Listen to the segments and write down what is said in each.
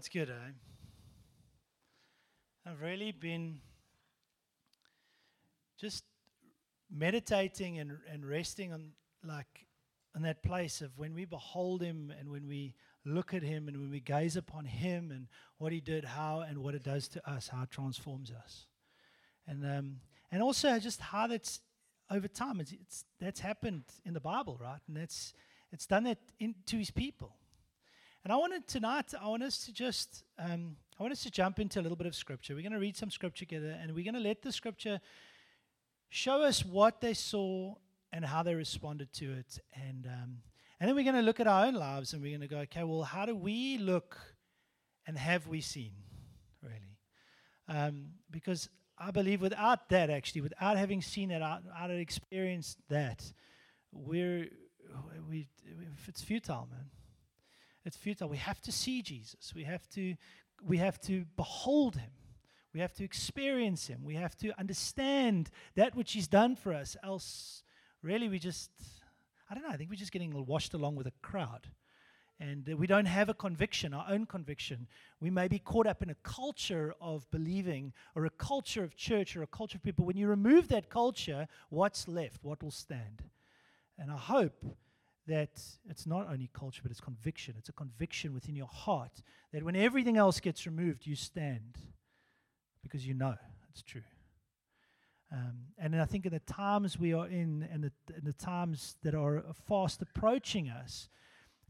God's good, eh? I've really been just meditating and, and resting on like in that place of when we behold him and when we look at him and when we gaze upon him and what he did, how and what it does to us, how it transforms us. And um, and also just how that's over time. It's, it's that's happened in the Bible, right? And that's it's done that in, to his people. And I wanted tonight, I want us to just, um, I want us to jump into a little bit of scripture. We're going to read some scripture together, and we're going to let the scripture show us what they saw and how they responded to it. And, um, and then we're going to look at our own lives, and we're going to go, okay, well, how do we look and have we seen, really? Um, because I believe without that, actually, without having seen that, out, out experienced that, we're, we, it's futile, man it's futile. We have to see Jesus. We have to, we have to behold him. We have to experience him. We have to understand that which he's done for us. Else, really, we just, I don't know, I think we're just getting washed along with a crowd. And uh, we don't have a conviction, our own conviction. We may be caught up in a culture of believing or a culture of church or a culture of people. When you remove that culture, what's left? What will stand? And I hope that it's not only culture, but it's conviction. It's a conviction within your heart that when everything else gets removed, you stand because you know it's true. Um, and I think in the times we are in, and the, in the times that are fast approaching us,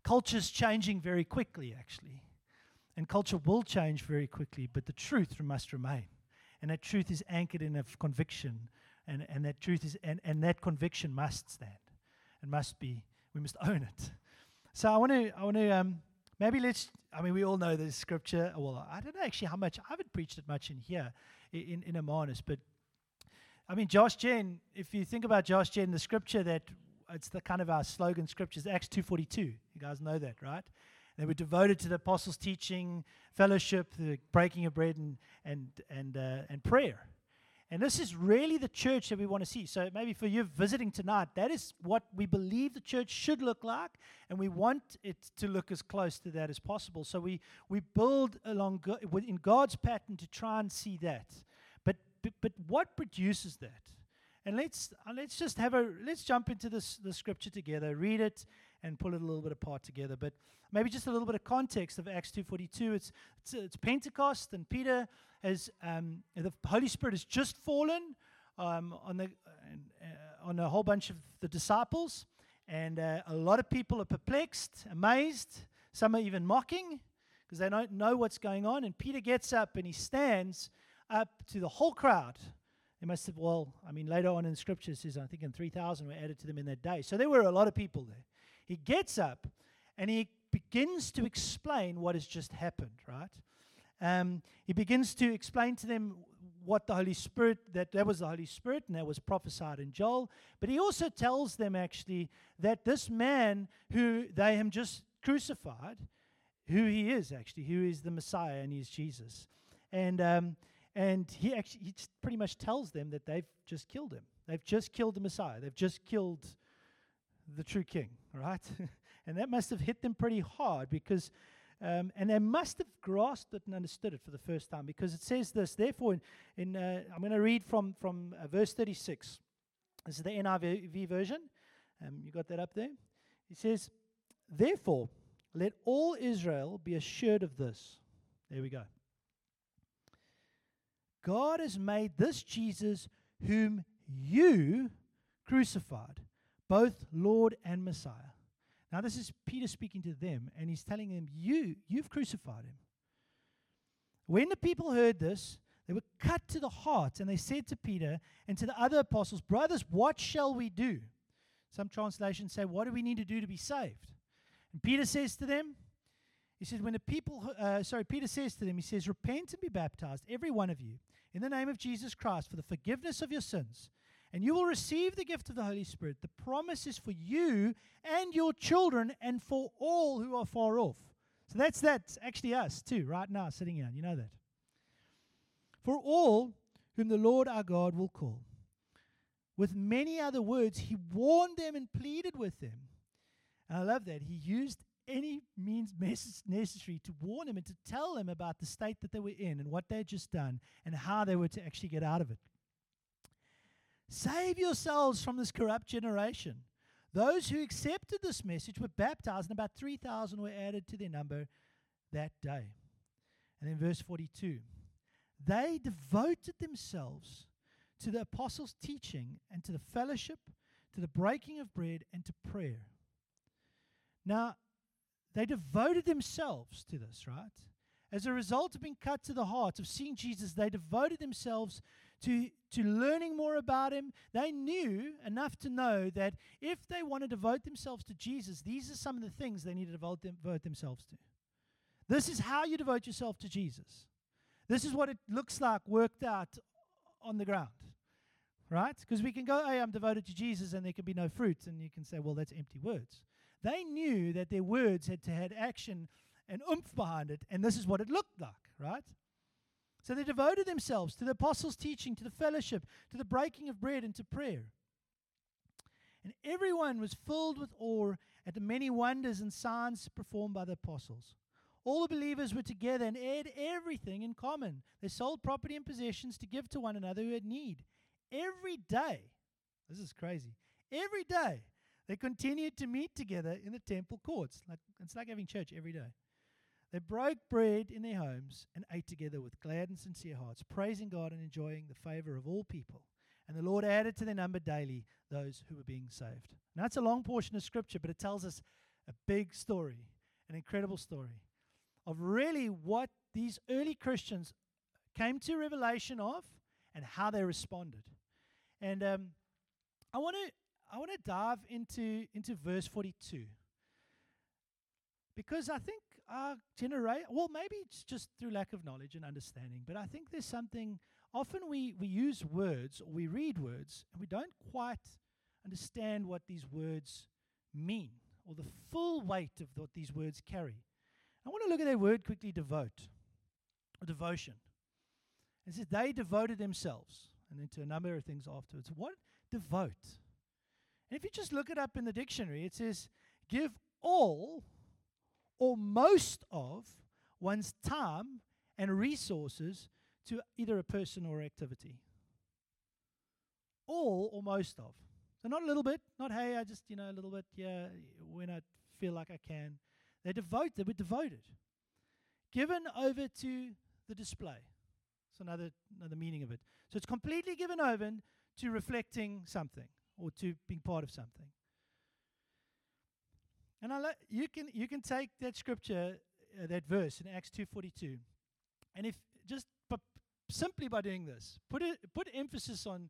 culture's changing very quickly, actually. And culture will change very quickly, but the truth must remain. And that truth is anchored in a conviction, and, and that truth is, and, and that conviction must stand and must be we must own it. So I want to, I want to, um, maybe let's. I mean, we all know the scripture. Well, I don't know actually how much. I haven't preached it much in here, in in Hermanus, but I mean, Josh Gen, If you think about Josh Gen, the scripture that it's the kind of our slogan scriptures, Acts two forty two. You guys know that, right? They were devoted to the apostles' teaching, fellowship, the breaking of bread, and and and uh, and prayer. And this is really the church that we want to see. So maybe for you visiting tonight, that is what we believe the church should look like, and we want it to look as close to that as possible. So we we build along in God's pattern to try and see that. But but, but what produces that? And let's uh, let's just have a let's jump into this the scripture together, read it, and pull it a little bit apart together. But maybe just a little bit of context of Acts two forty two. It's, it's it's Pentecost, and Peter as um, the Holy Spirit has just fallen um, on the uh, on a whole bunch of the disciples, and uh, a lot of people are perplexed, amazed. Some are even mocking because they don't know what's going on. And Peter gets up and he stands up to the whole crowd. They must have, well, I mean, later on in scripture, says, I think in 3,000 were added to them in that day. So there were a lot of people there. He gets up and he begins to explain what has just happened, right? Um, he begins to explain to them what the Holy Spirit, that that was the Holy Spirit and that was prophesied in Joel. But he also tells them actually that this man who they have just crucified, who he is actually, who is the Messiah and he is Jesus. And, um, and he actually he pretty much tells them that they've just killed him. They've just killed the Messiah. They've just killed the true king, right? and that must have hit them pretty hard because um, and they must have grasped it and understood it for the first time because it says this. Therefore, in, in uh, I'm going to read from, from uh, verse 36. This is the NIV version. Um, you got that up there? It says, Therefore, let all Israel be assured of this. There we go. God has made this Jesus, whom you crucified, both Lord and Messiah. Now, this is Peter speaking to them, and he's telling them, You, you've crucified him. When the people heard this, they were cut to the heart, and they said to Peter and to the other apostles, Brothers, what shall we do? Some translations say, What do we need to do to be saved? And Peter says to them, He says, When the people, uh, sorry, Peter says to them, He says, Repent and be baptized, every one of you, in the name of Jesus Christ, for the forgiveness of your sins and you will receive the gift of the Holy Spirit. The promise is for you and your children and for all who are far off. So that's that's actually us too, right now, sitting here. You know that. For all whom the Lord our God will call. With many other words, he warned them and pleaded with them. And I love that. He used any means necessary to warn them and to tell them about the state that they were in and what they had just done and how they were to actually get out of it. Save yourselves from this corrupt generation. Those who accepted this message were baptized, and about 3,000 were added to their number that day. And then verse 42 they devoted themselves to the apostles' teaching and to the fellowship, to the breaking of bread, and to prayer. Now, they devoted themselves to this, right? As a result of being cut to the heart, of seeing Jesus, they devoted themselves to, to learning more about him. They knew enough to know that if they want to devote themselves to Jesus, these are some of the things they need to devote, them, devote themselves to. This is how you devote yourself to Jesus. This is what it looks like worked out on the ground, right? Because we can go, hey, I'm devoted to Jesus, and there can be no fruit. And you can say, well, that's empty words. They knew that their words had to have action and oomph behind it, and this is what it looked like, right? So they devoted themselves to the apostles' teaching, to the fellowship, to the breaking of bread, and to prayer. And everyone was filled with awe at the many wonders and signs performed by the apostles. All the believers were together and had everything in common. They sold property and possessions to give to one another who had need. Every day, this is crazy, every day they continued to meet together in the temple courts. Like, it's like having church every day. They broke bread in their homes and ate together with glad and sincere hearts, praising God and enjoying the favor of all people. And the Lord added to their number daily those who were being saved. Now, that's a long portion of scripture, but it tells us a big story, an incredible story of really what these early Christians came to revelation of and how they responded. And um, I want to I want to dive into into verse 42 because I think our generation, well, maybe it's just through lack of knowledge and understanding, but I think there's something, often we, we use words or we read words and we don't quite understand what these words mean or the full weight of what these words carry. I want to look at that word quickly devote or devotion. It says they devoted themselves and then to a number of things afterwards. What devote? And if you just look it up in the dictionary, it says give all or most of one's time and resources to either a person or activity. All or most of. So not a little bit, not hey, I just, you know, a little bit, yeah, when I feel like I can. They devote, they were devoted. Given over to the display. That's another another meaning of it. So it's completely given over to reflecting something or to being part of something. And I le- you can you can take that scripture, uh, that verse in Acts two forty two, and if just but simply by doing this, put it put emphasis on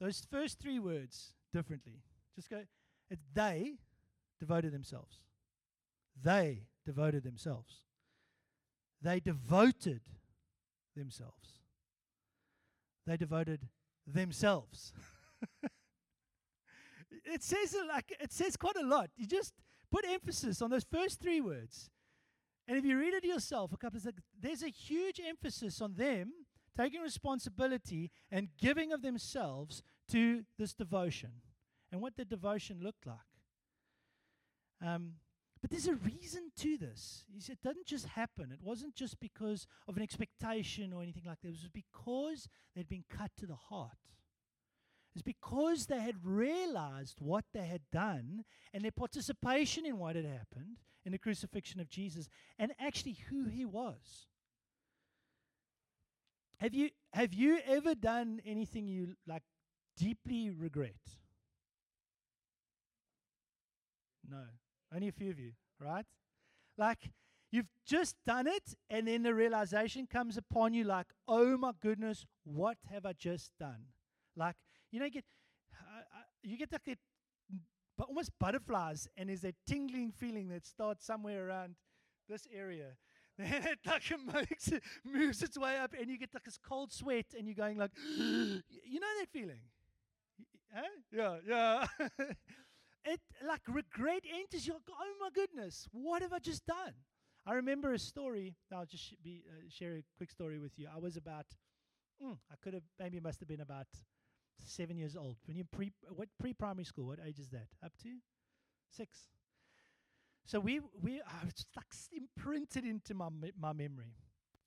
those first three words differently. Just go. They devoted themselves. They devoted themselves. They devoted themselves. They devoted themselves. it says like it says quite a lot. You just put emphasis on those first three words. And if you read it yourself, a couple of seconds, there's a huge emphasis on them taking responsibility and giving of themselves to this devotion and what the devotion looked like. Um, but there's a reason to this. It doesn't just happen. It wasn't just because of an expectation or anything like that. It was because they'd been cut to the heart is because they had realized what they had done and their participation in what had happened in the crucifixion of Jesus and actually who he was. Have you have you ever done anything you like deeply regret? No. Only a few of you, right? Like you've just done it and then the realization comes upon you like, "Oh my goodness, what have I just done?" Like, you know, you get, uh, uh, you get like a, but almost butterflies, and there's a tingling feeling that starts somewhere around this area. Then it like makes it, moves its way up, and you get like this cold sweat, and you're going like, you know that feeling? Huh? Yeah, yeah. it like regret enters you. Oh my goodness, what have I just done? I remember a story. I'll just sh- be uh, share a quick story with you. I was about, mm, I could have maybe must have been about seven years old. When you're pre, what pre-primary school, what age is that? Up to six. so we we uh, it's like imprinted into my my memory.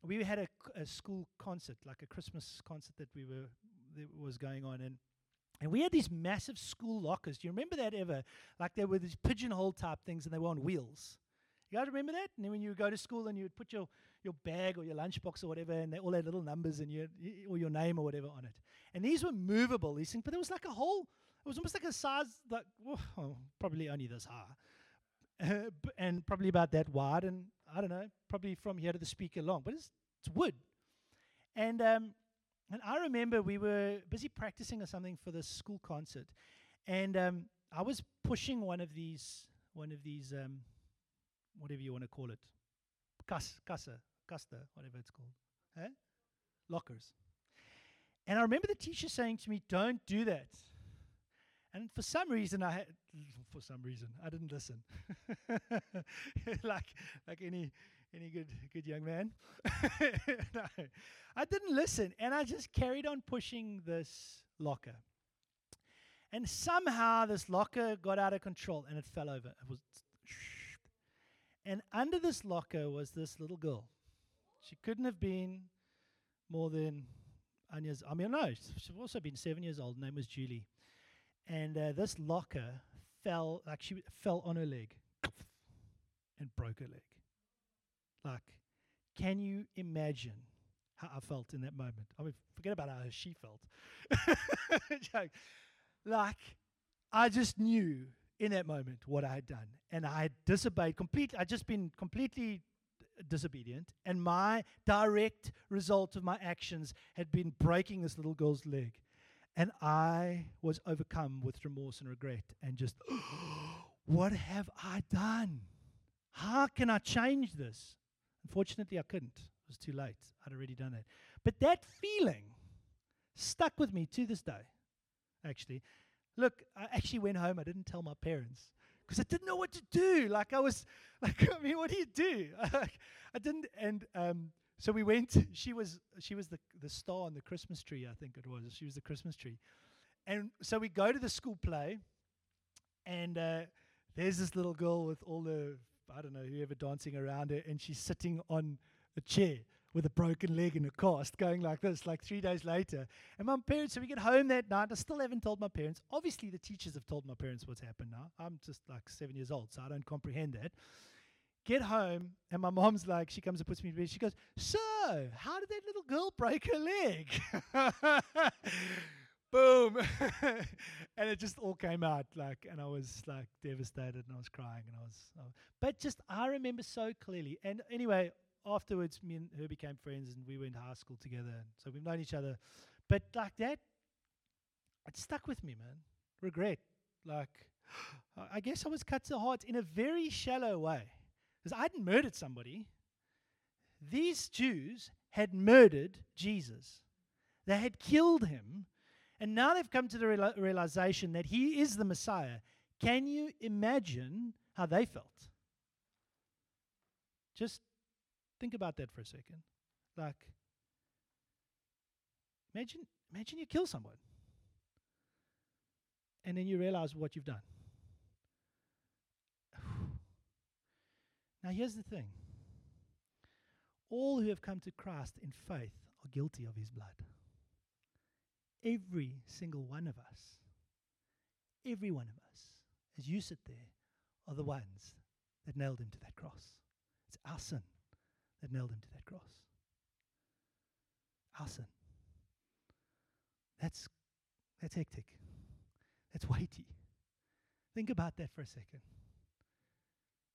We had a, a school concert, like a Christmas concert that we were that was going on, and and we had these massive school lockers. Do you remember that ever? Like there were these pigeonhole type things, and they were on wheels. You guys remember that? And then when you go to school and you would put your, your bag or your lunchbox or whatever, and they all had little numbers and your or your name or whatever on it. And these were movable, these things, but there was like a hole. It was almost like a size that oh, probably only this high, and probably about that wide, and I don't know, probably from here to the speaker long, but it's it's wood. And um, and I remember we were busy practicing or something for this school concert, and um, I was pushing one of these one of these um, whatever you want to call it, kas, kassa, kasta, whatever it's called, eh? lockers. And I remember the teacher saying to me, "Don't do that." And for some reason, I had, for some reason I didn't listen, like like any any good good young man. no, I didn't listen, and I just carried on pushing this locker. And somehow this locker got out of control, and it fell over. It was, and under this locker was this little girl. She couldn't have been more than Anya's. I mean, no, she's also been seven years old. Her name was Julie and uh, this locker fell like she fell on her leg and broke her leg like can you imagine how i felt in that moment i mean forget about how she felt like i just knew in that moment what i had done and i had disobeyed completely i'd just been completely disobedient and my direct result of my actions had been breaking this little girl's leg and I was overcome with remorse and regret and just, what have I done? How can I change this? Unfortunately, I couldn't. It was too late. I'd already done it. But that feeling stuck with me to this day, actually. Look, I actually went home. I didn't tell my parents because I didn't know what to do. Like, I was, like, I mean, what do you do? I didn't, and, um, so we went. She was she was the the star on the Christmas tree. I think it was. She was the Christmas tree, and so we go to the school play, and uh, there's this little girl with all the I don't know whoever dancing around her, and she's sitting on a chair with a broken leg and a cast, going like this. Like three days later, and my parents. So we get home that night. I still haven't told my parents. Obviously, the teachers have told my parents what's happened. Now I'm just like seven years old, so I don't comprehend that get home and my mom's like she comes and puts me to bed she goes so how did that little girl break her leg boom and it just all came out like and i was like devastated and i was crying and i was uh, but just i remember so clearly and anyway afterwards me and her became friends and we went to high school together so we've known each other but like that it stuck with me man regret like i guess i was cut to the heart in a very shallow way because I hadn't murdered somebody. These Jews had murdered Jesus. They had killed him, and now they've come to the realization that he is the Messiah. Can you imagine how they felt? Just think about that for a second. Like, imagine, imagine you kill someone, and then you realize what you've done. Now, here's the thing all who have come to Christ in faith are guilty of his blood. Every single one of us, every one of us, as you sit there, are the ones that nailed him to that cross. It's our sin that nailed him to that cross. Our sin. That's, that's hectic. That's weighty. Think about that for a second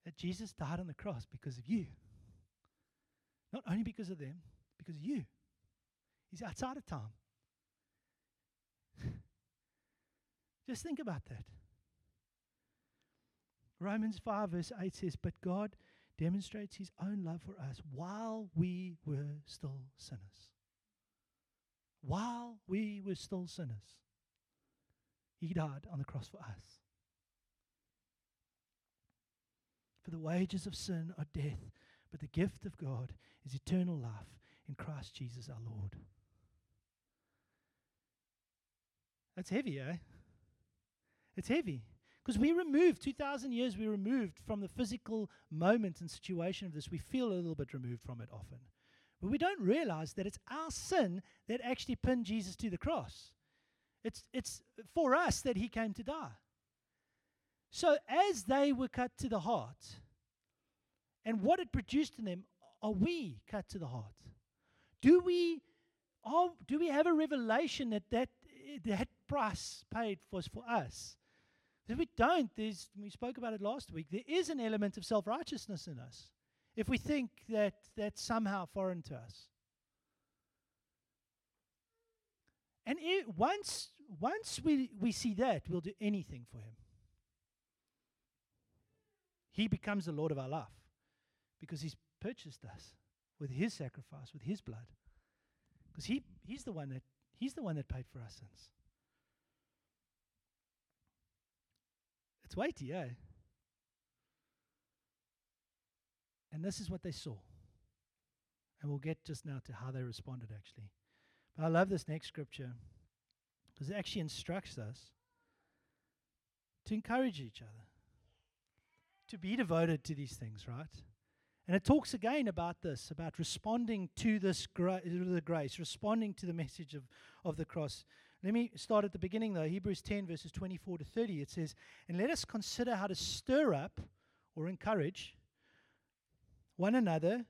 that Jesus died on the cross because of you. Not only because of them, because of you. He's outside of time. Just think about that. Romans 5, verse 8 says, But God demonstrates his own love for us while we were still sinners. While we were still sinners, he died on the cross for us. For the wages of sin are death, but the gift of God is eternal life in Christ Jesus our Lord. That's heavy, eh? It's heavy. Because we removed, 2,000 years, we removed from the physical moment and situation of this. We feel a little bit removed from it often. But we don't realize that it's our sin that actually pinned Jesus to the cross. It's, it's for us that he came to die. So, as they were cut to the heart, and what it produced in them, are we cut to the heart? Do we, are, do we have a revelation that that, that price paid was for us? If we don't, there's, we spoke about it last week, there is an element of self righteousness in us if we think that that's somehow foreign to us. And it, once, once we, we see that, we'll do anything for Him. He becomes the Lord of our life because He's purchased us with His sacrifice, with His blood. Because he, he's, the one that, he's the one that paid for our sins. It's weighty, eh? And this is what they saw. And we'll get just now to how they responded, actually. But I love this next scripture because it actually instructs us to encourage each other, to be devoted to these things, right? And it talks again about this, about responding to this gra- the grace, responding to the message of, of the cross. Let me start at the beginning, though. Hebrews 10, verses 24 to 30. It says, And let us consider how to stir up or encourage one another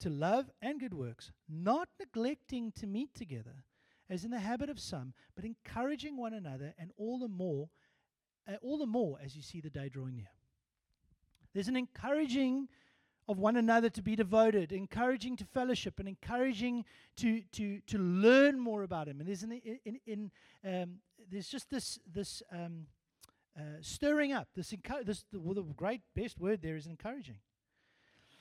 to love and good works, not neglecting to meet together, as in the habit of some, but encouraging one another, and all the more, uh, all the more as you see the day drawing near. There's an encouraging of one another to be devoted, encouraging to fellowship, and encouraging to to to learn more about Him. And there's an, in, in um, there's just this this um, uh, stirring up. This, encu- this the, well, the great best word there is encouraging.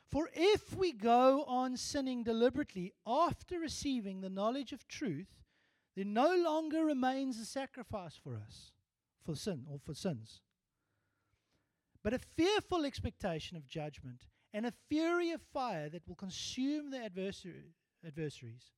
For if we go on sinning deliberately after receiving the knowledge of truth, there no longer remains a sacrifice for us for sin or for sins, but a fearful expectation of judgment and a fury of fire that will consume the adversary, adversaries.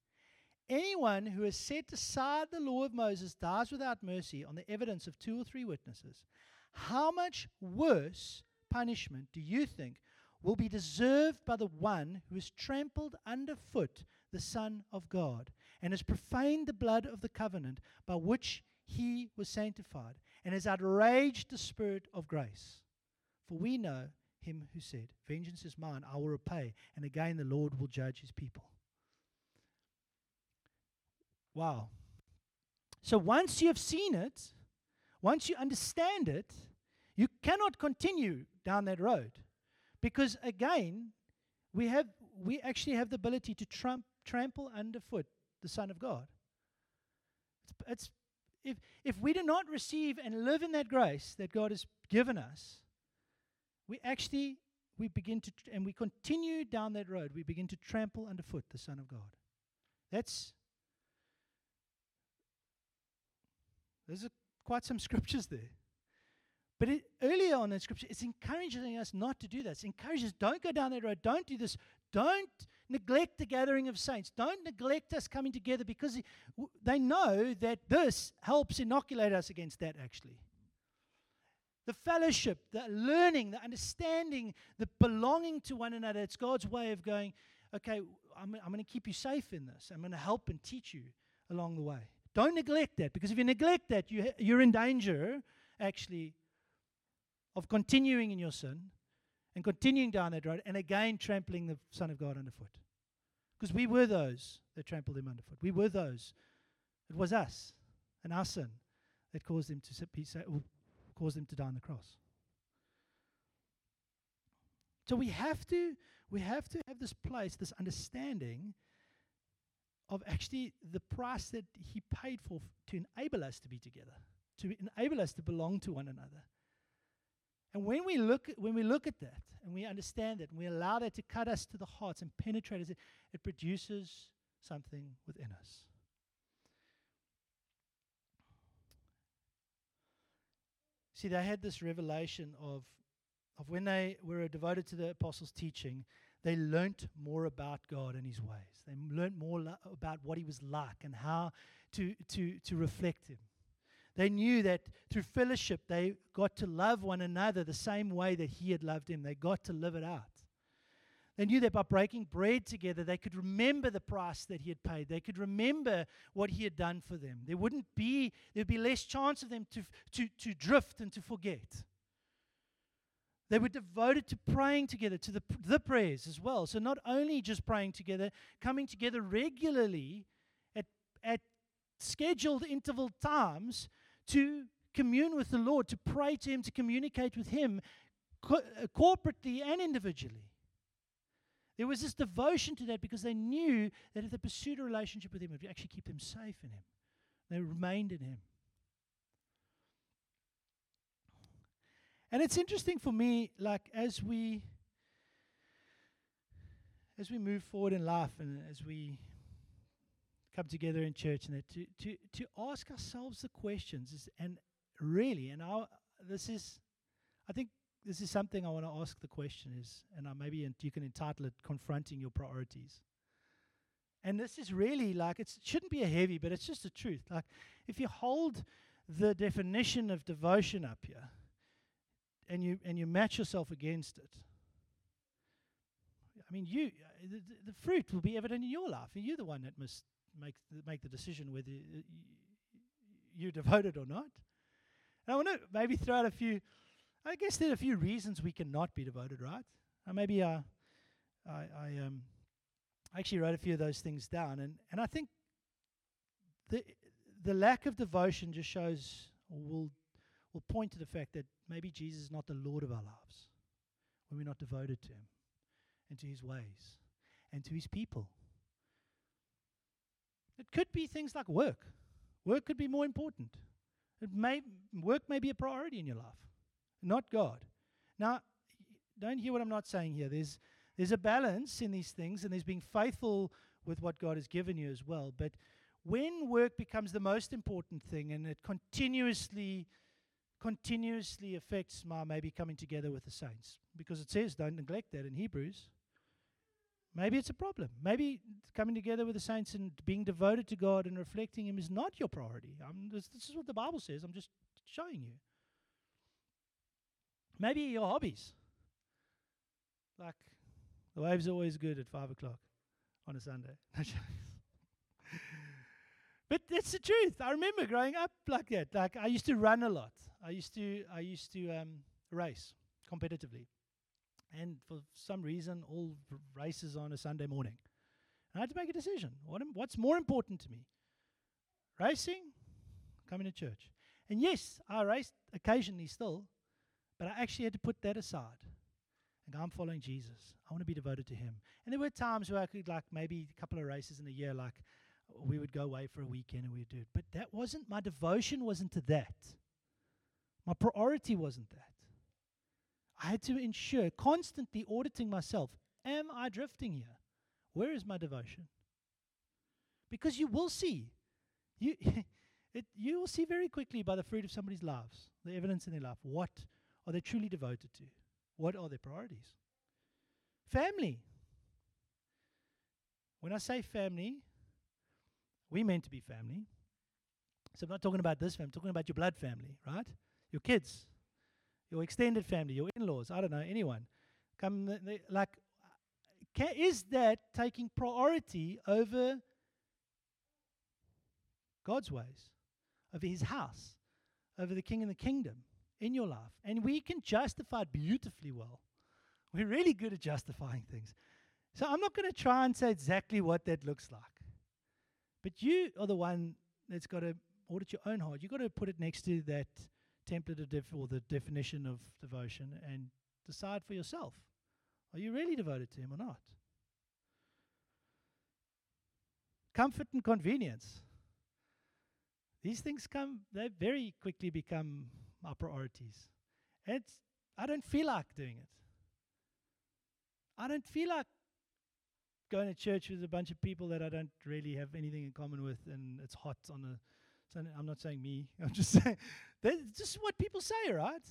Anyone who has set aside the law of Moses dies without mercy on the evidence of two or three witnesses. How much worse punishment do you think will be deserved by the one who has trampled underfoot the Son of God and has profaned the blood of the covenant by which he was sanctified and has outraged the Spirit of grace? For we know him who said, Vengeance is mine, I will repay. And again, the Lord will judge his people. Wow. So once you have seen it, once you understand it, you cannot continue down that road. Because again, we have we actually have the ability to trump, trample underfoot the Son of God. It's, it's if if we do not receive and live in that grace that God has given us, we actually we begin to tr- and we continue down that road. We begin to trample underfoot the son of god. That's there's a, quite some scriptures there. But it, earlier on in scripture it's encouraging us not to do that it encourages don't go down that road. Don't do this. Don't neglect the gathering of saints. Don't neglect us coming together because they know that this helps inoculate us against that actually the fellowship, the learning, the understanding, the belonging to one another. It's God's way of going, okay, I'm, I'm going to keep you safe in this. I'm going to help and teach you along the way. Don't neglect that because if you neglect that, you, you're in danger, actually, of continuing in your sin and continuing down that road and again trampling the Son of God underfoot. Because we were those that trampled him underfoot. We were those. It was us and our sin that caused him to be, caused him to die on the cross. So we have to we have to have this place, this understanding of actually the price that he paid for f- to enable us to be together, to enable us to belong to one another. And when we look at, when we look at that and we understand it and we allow that to cut us to the hearts and penetrate us, it, it produces something within us. See, they had this revelation of, of when they were devoted to the apostles' teaching, they learnt more about God and His ways. They learnt more lo- about what He was like and how to, to, to reflect Him. They knew that through fellowship, they got to love one another the same way that He had loved him. They got to live it out. They knew that by breaking bread together, they could remember the price that He had paid. They could remember what He had done for them. There wouldn't be, there'd be less chance of them to, to, to drift and to forget. They were devoted to praying together, to the, the prayers as well. So, not only just praying together, coming together regularly at, at scheduled interval times to commune with the Lord, to pray to Him, to communicate with Him co- uh, corporately and individually. There was this devotion to that because they knew that if they pursued a relationship with Him, it would actually keep them safe in Him. They remained in Him. And it's interesting for me, like as we as we move forward in life and as we come together in church and that to, to, to ask ourselves the questions is, and really and I this is I think this is something I want to ask the question is and I maybe you can entitle it confronting your priorities. And this is really like it shouldn't be a heavy, but it's just the truth. Like if you hold the definition of devotion up here, and you and you match yourself against it i mean you uh, the, the fruit will be evident in your life you're the one that must make the, make the decision whether you're devoted or not and i want to maybe throw out a few i guess there are a few reasons we cannot be devoted right uh, maybe uh, i i um I actually wrote a few of those things down and and i think the the lack of devotion just shows or will will point to the fact that maybe Jesus is not the Lord of our lives when we're not devoted to Him and to His ways and to His people. It could be things like work. Work could be more important. It may, work may be a priority in your life, not God. Now, don't hear what I'm not saying here. There's, there's a balance in these things, and there's being faithful with what God has given you as well. But when work becomes the most important thing and it continuously continuously affects my maybe coming together with the saints because it says don't neglect that in Hebrews. Maybe it's a problem. Maybe coming together with the saints and being devoted to God and reflecting Him is not your priority. This, this, is what the Bible says. I'm just showing you. Maybe your hobbies. Like the waves are always good at five o'clock on a Sunday. but that's the truth. I remember growing up like that. Like I used to run a lot. I used to I used to um, race competitively, and for some reason, all races on a Sunday morning. And I had to make a decision. What am, what's more important to me? Racing, coming to church. And yes, I raced occasionally still, but I actually had to put that aside. And I'm following Jesus. I want to be devoted to Him. And there were times where I could, like, maybe a couple of races in a year, like, we would go away for a weekend and we'd do it. But that wasn't, my devotion wasn't to that. My priority wasn't that. I had to ensure, constantly auditing myself Am I drifting here? Where is my devotion? Because you will see. You, it, you will see very quickly by the fruit of somebody's lives, the evidence in their life. What are they truly devoted to? What are their priorities? Family. When I say family, we meant to be family. So I'm not talking about this family, I'm talking about your blood family, right? your kids, your extended family, your in laws, I don't know, anyone. Come, they, like, can, is that taking priority over God's ways, over His house, over the King and the kingdom in your life? And we can justify it beautifully well. We're really good at justifying things. So I'm not going to try and say exactly what that looks like. But you are the one that's got to audit your own heart. You've got to put it next to that template of def- or the definition of devotion and decide for yourself. Are you really devoted to Him or not? Comfort and convenience. These things come, they very quickly become our priorities. And I don't feel like doing it. I don't feel like going to church with a bunch of people that I don't really have anything in common with, and it's hot on a I'm not saying me. I'm just saying that's just what people say, right?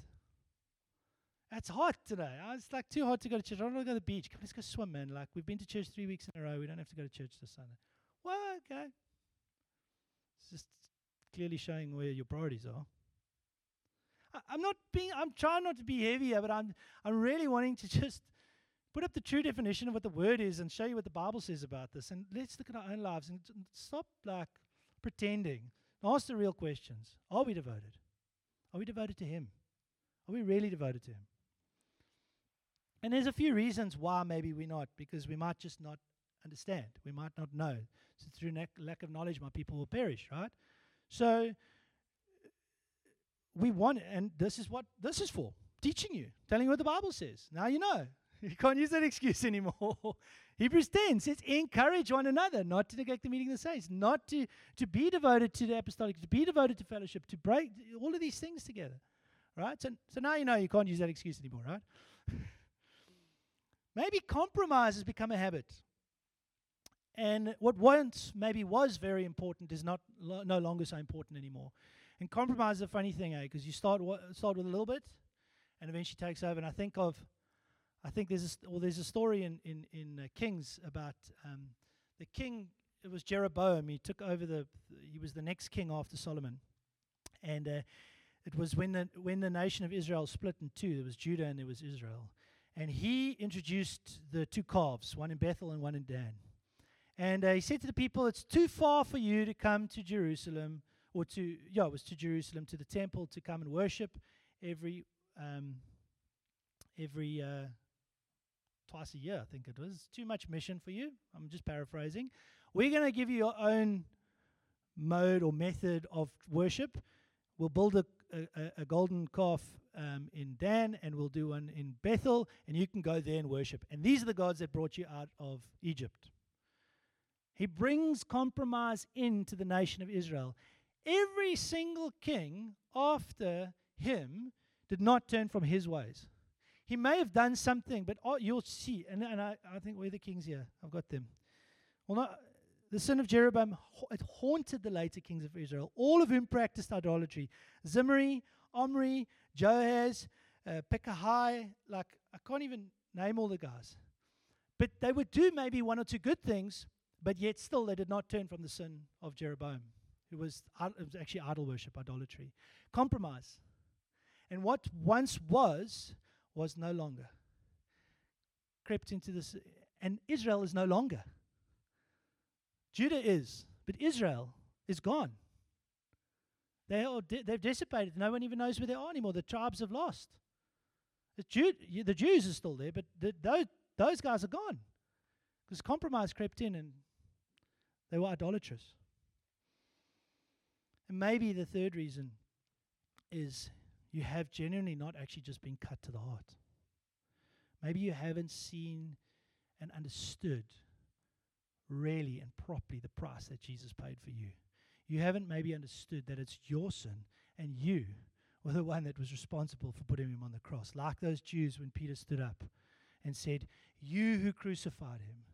It's hot today. Oh, it's like too hot to go to church. I want to go to the beach. Come, let's go swim, man. Like we've been to church three weeks in a row. We don't have to go to church this Sunday. Well, okay. It's just clearly showing where your priorities are. I, am not being, I'm trying not to be heavier, but I'm, I'm really wanting to just put up the true definition of what the word is and show you what the Bible says about this. And let's look at our own lives and stop like pretending. Ask the real questions. Are we devoted? Are we devoted to Him? Are we really devoted to Him? And there's a few reasons why maybe we're not, because we might just not understand. We might not know. So through lack of knowledge, my people will perish, right? So we want, it, and this is what this is for teaching you, telling you what the Bible says. Now you know. You can't use that excuse anymore. Hebrews 10 says, encourage one another, not to neglect the meeting of the saints, not to, to be devoted to the apostolic, to be devoted to fellowship, to break all of these things together. Right? So, so now you know you can't use that excuse anymore, right? maybe compromise has become a habit. And what once maybe was very important is not no longer so important anymore. And compromise is a funny thing, eh? Because you start start with a little bit, and eventually takes over. And I think of, I think there's a, well, there's a story in in in uh, Kings about um, the king. It was Jeroboam. He took over the. He was the next king after Solomon, and uh, it was when the when the nation of Israel split in two. There was Judah and there was Israel, and he introduced the two calves, one in Bethel and one in Dan. And uh, he said to the people, "It's too far for you to come to Jerusalem." Or to yeah, it was to Jerusalem to the temple to come and worship every um, every uh, twice a year. I think it was too much mission for you. I'm just paraphrasing. We're going to give you your own mode or method of worship. We'll build a, a, a golden calf um, in Dan, and we'll do one in Bethel, and you can go there and worship. And these are the gods that brought you out of Egypt. He brings compromise into the nation of Israel. Every single king after him did not turn from his ways. He may have done something, but oh, you'll see. And, and I, I think where the kings here? I've got them. Well, not, the sin of Jeroboam it haunted the later kings of Israel, all of whom practiced idolatry. Zimri, Omri, Joaz, uh, Pekahai, like I can't even name all the guys. But they would do maybe one or two good things, but yet still they did not turn from the sin of Jeroboam. It was, it was actually idol worship, idolatry. Compromise. And what once was, was no longer. Crept into this, and Israel is no longer. Judah is, but Israel is gone. They they've dissipated. No one even knows where they are anymore. The tribes have lost. The, the Jews are still there, but the, those, those guys are gone because compromise crept in and they were idolatrous. And maybe the third reason is you have genuinely not actually just been cut to the heart. Maybe you haven't seen and understood really and properly the price that Jesus paid for you. You haven't maybe understood that it's your sin and you were the one that was responsible for putting him on the cross. Like those Jews when Peter stood up and said, You who crucified him,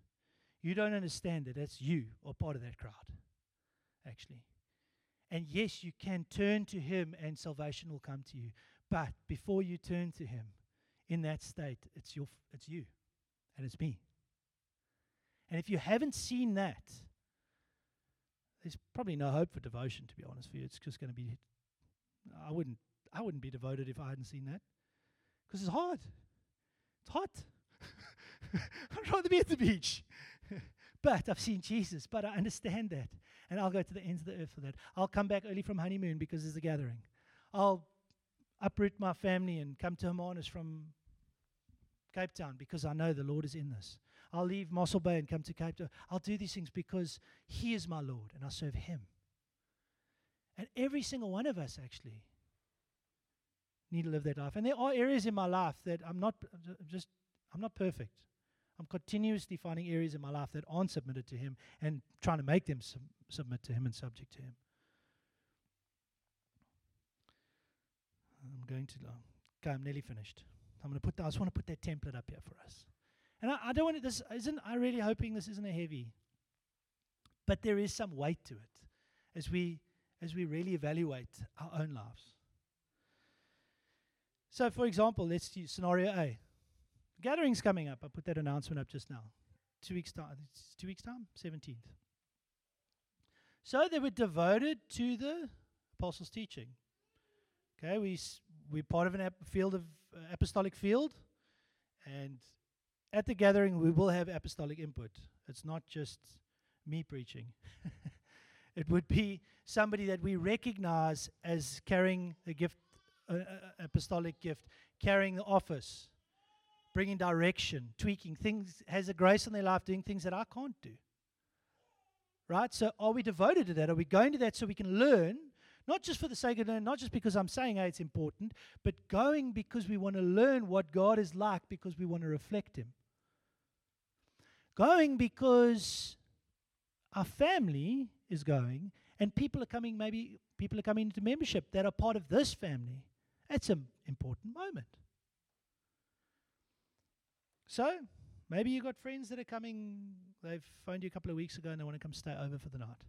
you don't understand that that's you or part of that crowd, actually. And yes, you can turn to Him and salvation will come to you. But before you turn to Him in that state, it's, your, it's you and it's me. And if you haven't seen that, there's probably no hope for devotion, to be honest with you. It's just going to be, I wouldn't, I wouldn't be devoted if I hadn't seen that. Because it's hard. It's hot. I'd rather be at the beach. but I've seen Jesus, but I understand that and I'll go to the ends of the earth for that. I'll come back early from honeymoon because there's a gathering. I'll uproot my family and come to Hermanus from Cape Town because I know the Lord is in this. I'll leave Mossel Bay and come to Cape Town. I'll do these things because He is my Lord and I serve Him. And every single one of us actually need to live that life. And there are areas in my life that I'm not just I'm not perfect. I'm continuously finding areas in my life that aren't submitted to Him and trying to make them sub- submit to Him and subject to Him. I'm going to. Uh, okay, I'm nearly finished. I'm going to put. The, I just want to put that template up here for us. And I, I don't want it, this. Isn't I really hoping this isn't a heavy, but there is some weight to it as we as we really evaluate our own lives. So, for example, let's use scenario A. Gathering's coming up. I put that announcement up just now. Two weeks time. Two weeks time. Seventeenth. So they were devoted to the apostles' teaching. Okay, we we're part of an ap- field of uh, apostolic field, and at the gathering we will have apostolic input. It's not just me preaching. it would be somebody that we recognize as carrying a gift, uh, apostolic gift, carrying the office, bringing direction, tweaking things, has a grace in their life, doing things that I can't do. Right? So, are we devoted to that? Are we going to that so we can learn not just for the sake of learning, not just because I'm saying hey, it's important, but going because we want to learn what God is like because we want to reflect Him. Going because our family is going and people are coming, maybe people are coming into membership that are part of this family. That's an important moment. So, maybe you've got friends that are coming, they've phoned you a couple of weeks ago and they want to come stay over for the night.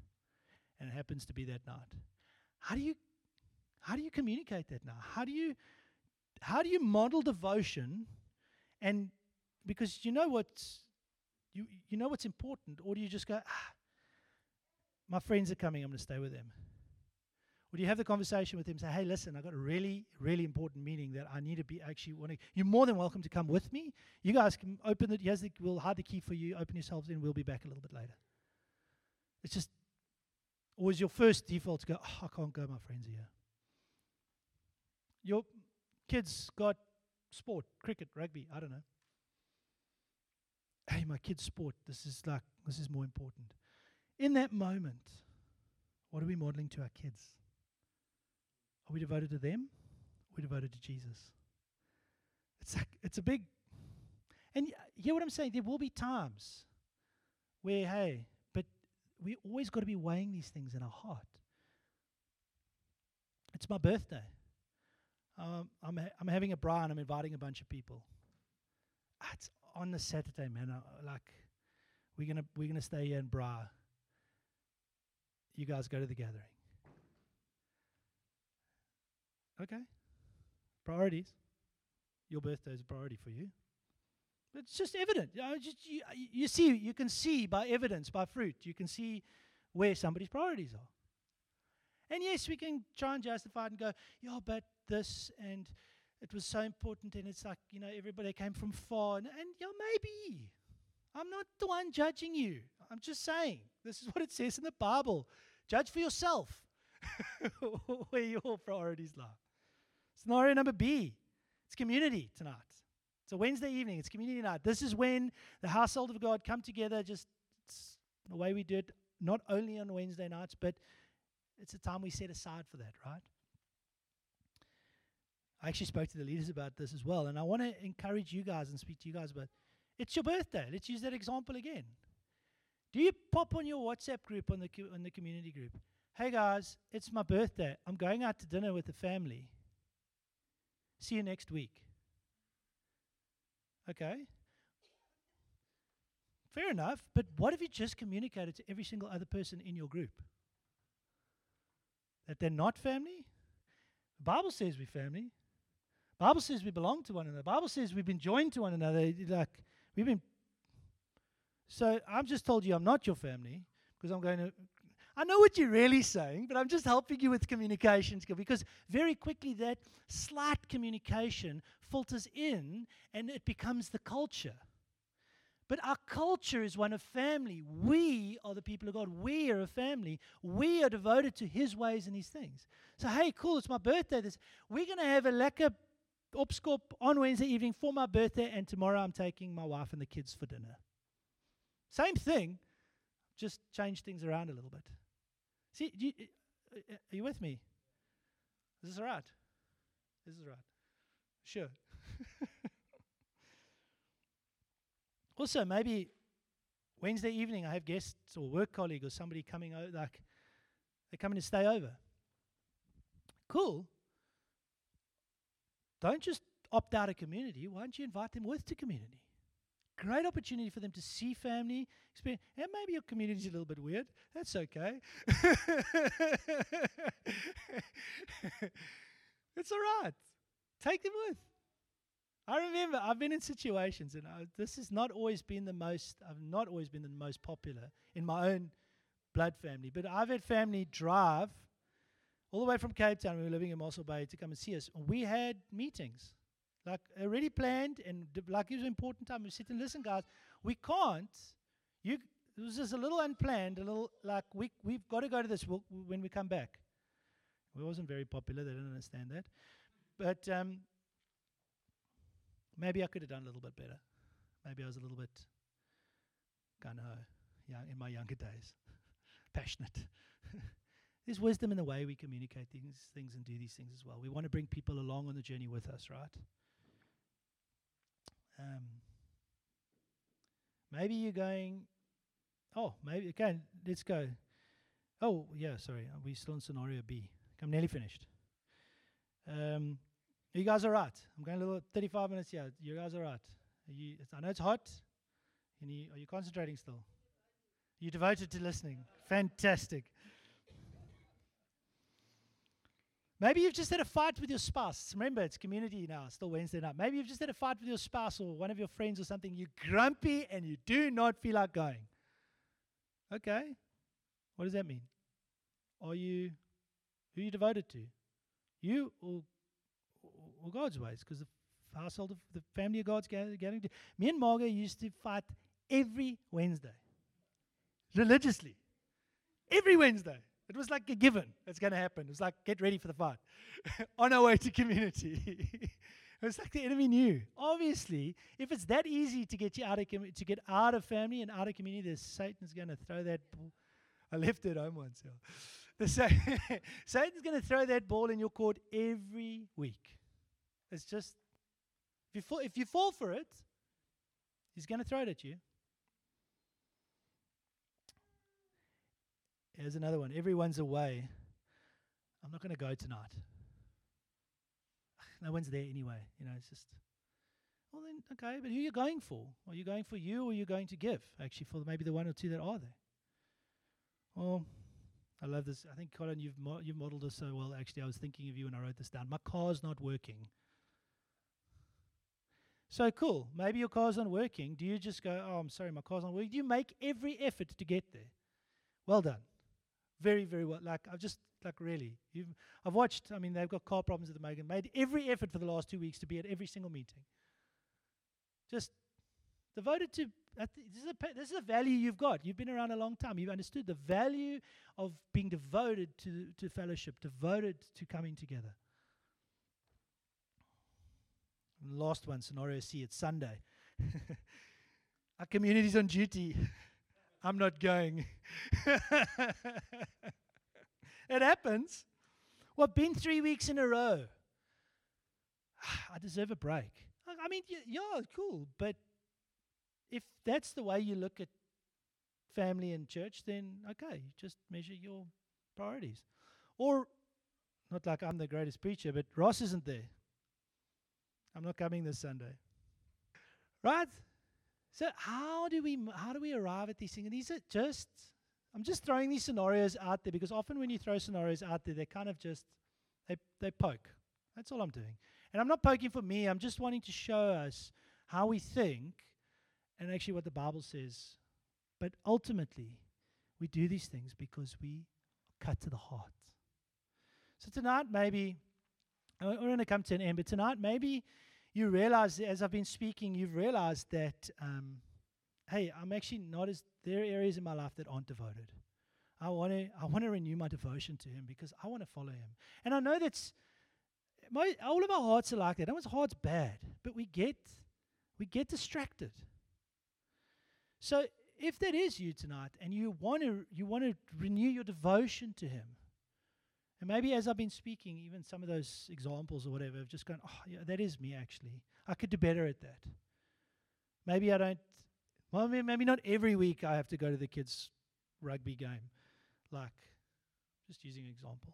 And it happens to be that night. How do you how do you communicate that now? How do you how do you model devotion and because you know what's you you know what's important, or do you just go, ah, my friends are coming, I'm gonna stay with them? Or do you have the conversation with them say, hey, listen, I've got a really, really important meeting that I need to be actually wanting. You're more than welcome to come with me. You guys can open the, we'll hide the key for you. Open yourselves in. We'll be back a little bit later. It's just is your first default to go, oh, I can't go, my friends are here? Your kids got sport, cricket, rugby, I don't know. Hey, my kids' sport, this is like, this is more important. In that moment, what are we modeling to our kids? Are we devoted to them? Are we devoted to Jesus? It's like, it's a big, and you hear what I'm saying? There will be times where, hey, but we always got to be weighing these things in our heart. It's my birthday. Um, I'm, ha- I'm having a braai and I'm inviting a bunch of people. Ah, it's on the Saturday, man. I, like, we're gonna we're gonna stay here in Bra. You guys go to the gathering. Okay. Priorities. Your birthday is a priority for you. It's just evident. You, know, just, you, you see, you can see by evidence, by fruit, you can see where somebody's priorities are. And yes, we can try and justify it and go, yeah, but this and it was so important, and it's like, you know, everybody came from far. And, and yeah, maybe. I'm not the one judging you. I'm just saying, this is what it says in the Bible. Judge for yourself where your priorities lie. Scenario number B it's community tonight. So Wednesday evening, it's community night. This is when the household of God come together. Just the way we do it, not only on Wednesday nights, but it's a time we set aside for that, right? I actually spoke to the leaders about this as well, and I want to encourage you guys and speak to you guys about. It's your birthday. Let's use that example again. Do you pop on your WhatsApp group on the on the community group? Hey guys, it's my birthday. I'm going out to dinner with the family. See you next week. Okay? Fair enough, but what if you just communicated to every single other person in your group? That they're not family? The Bible says we're family. The Bible says we belong to one another. The Bible says we've been joined to one another. Like we've been so I'm just told you I'm not your family because I'm going to I know what you're really saying, but I'm just helping you with communication skills because very quickly that slight communication filters in and it becomes the culture. But our culture is one of family. We are the people of God. We are a family. We are devoted to His ways and His things. So, hey, cool, it's my birthday. This, we're going to have a lekker opskop on Wednesday evening for my birthday, and tomorrow I'm taking my wife and the kids for dinner. Same thing, just change things around a little bit. See, you, uh, uh, are you with me? Is this right? This is right. Sure. also, maybe Wednesday evening I have guests or work colleague or somebody coming over, like they're coming to stay over. Cool. Don't just opt out of community. Why don't you invite them with to community? Great opportunity for them to see family, experience. And maybe your community is a little bit weird. That's okay. it's all right. Take them with. I remember I've been in situations, and I, this has not always been the most. I've not always been the most popular in my own blood family, but I've had family drive all the way from Cape Town, we were living in Mossel Bay, to come and see us. We had meetings, like already planned, and like it was an important time. We sit and listen, guys. We can't. You. It was just a little unplanned, a little like we we've got to go to this we'll, when we come back. We wasn't very popular. They didn't understand that, but um, maybe I could have done a little bit better. Maybe I was a little bit gun ho, young in my younger days, passionate. There's wisdom in the way we communicate these things and do these things as well. We want to bring people along on the journey with us, right? Um, maybe you're going, oh, maybe, okay, let's go. Oh, yeah, sorry, we're we still in scenario B? I'm nearly finished. Um, you guys are right. I'm going a little 35 minutes here. You guys are right. Are you, I know it's hot. You, are you concentrating still? You're devoted to listening. Fantastic. Maybe you've just had a fight with your spouse. Remember, it's community now, it's still Wednesday night. Maybe you've just had a fight with your spouse or one of your friends or something. You're grumpy and you do not feel like going. Okay. What does that mean? Are you, who are you devoted to? You or, or God's ways? Because the household of the family of God's gathering. Me and Marga used to fight every Wednesday, religiously. Every Wednesday. It was like a given. It's going to happen. It was like, get ready for the fight. On our way to community. it was like the enemy knew. Obviously, if it's that easy to get you out of com- to get out of family and out of community, then Satan's going to throw that ball. I left it home once. The sa- Satan's going to throw that ball in your court every week. It's just if you fall, if you fall for it, he's going to throw it at you. Here's another one. Everyone's away. I'm not going to go tonight. No one's there anyway. You know, it's just, well, then, okay, but who are you going for? Are you going for you or are you going to give? Actually, for maybe the one or two that are there. Well, I love this. I think, Colin, you've, mo- you've modeled this so well. Actually, I was thinking of you when I wrote this down. My car's not working. So cool. Maybe your car's not working. Do you just go, oh, I'm sorry, my car's not working? Do you make every effort to get there? Well done. Very, very well. Like I've just like really, I've watched. I mean, they've got car problems at the moment. Made every effort for the last two weeks to be at every single meeting. Just devoted to. this is a this is a value you've got. You've been around a long time. You've understood the value of being devoted to to fellowship, devoted to coming together. And last one, scenario C. It's Sunday. Our community's on duty. I'm not going. it happens. Well, I've been three weeks in a row. I deserve a break. I mean, yeah, cool. But if that's the way you look at family and church, then okay, just measure your priorities. Or, not like I'm the greatest preacher, but Ross isn't there. I'm not coming this Sunday. Right? So how do we how do we arrive at these things? And these are just I'm just throwing these scenarios out there because often when you throw scenarios out there, they kind of just they they poke. That's all I'm doing. And I'm not poking for me. I'm just wanting to show us how we think and actually what the Bible says. But ultimately, we do these things because we are cut to the heart. So tonight, maybe we're going to come to an end. But tonight, maybe you realize, as I've been speaking, you've realized that, um, hey, I'm actually not as, there are areas in my life that aren't devoted. I want to, I want to renew my devotion to Him because I want to follow Him. And I know that's, my, all of our hearts are like that. No one's heart's bad, but we get, we get distracted. So if that is you tonight, and you want to, you want to renew your devotion to Him, and maybe as I've been speaking, even some of those examples or whatever, I've just gone, oh, yeah, that is me actually. I could do better at that. Maybe I don't, well, maybe not every week I have to go to the kids' rugby game. Like, just using an example.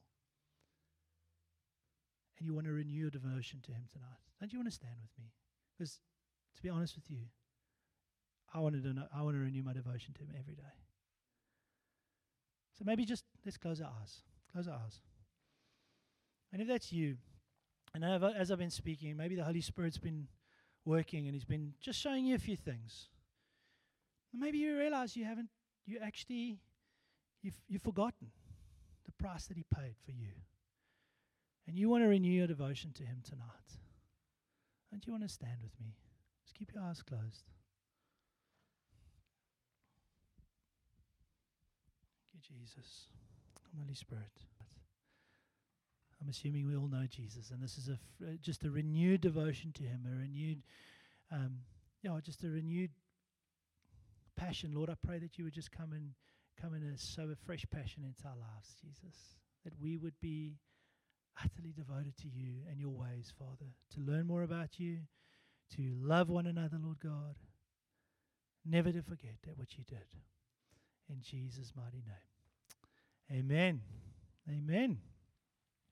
And you want to renew your devotion to Him tonight. Don't you want to stand with me? Because, to be honest with you, I want to, know, I want to renew my devotion to Him every day. So maybe just let's close our eyes. Close our eyes. And if that's you, and as I've been speaking, maybe the Holy Spirit's been working and He's been just showing you a few things. Maybe you realize you haven't, you actually, you've, you've forgotten the price that He paid for you. and you want to renew your devotion to Him tonight, don't you want to stand with me? Just keep your eyes closed. Thank you, Jesus. Holy Spirit. I'm assuming we all know Jesus, and this is a f- uh, just a renewed devotion to Him, a renewed, um, yeah, just a renewed passion. Lord, I pray that you would just come and come and sow a fresh passion into our lives, Jesus. That we would be utterly devoted to you and your ways, Father, to learn more about you, to love one another, Lord God, never to forget that what you did. In Jesus' mighty name. Amen. Amen.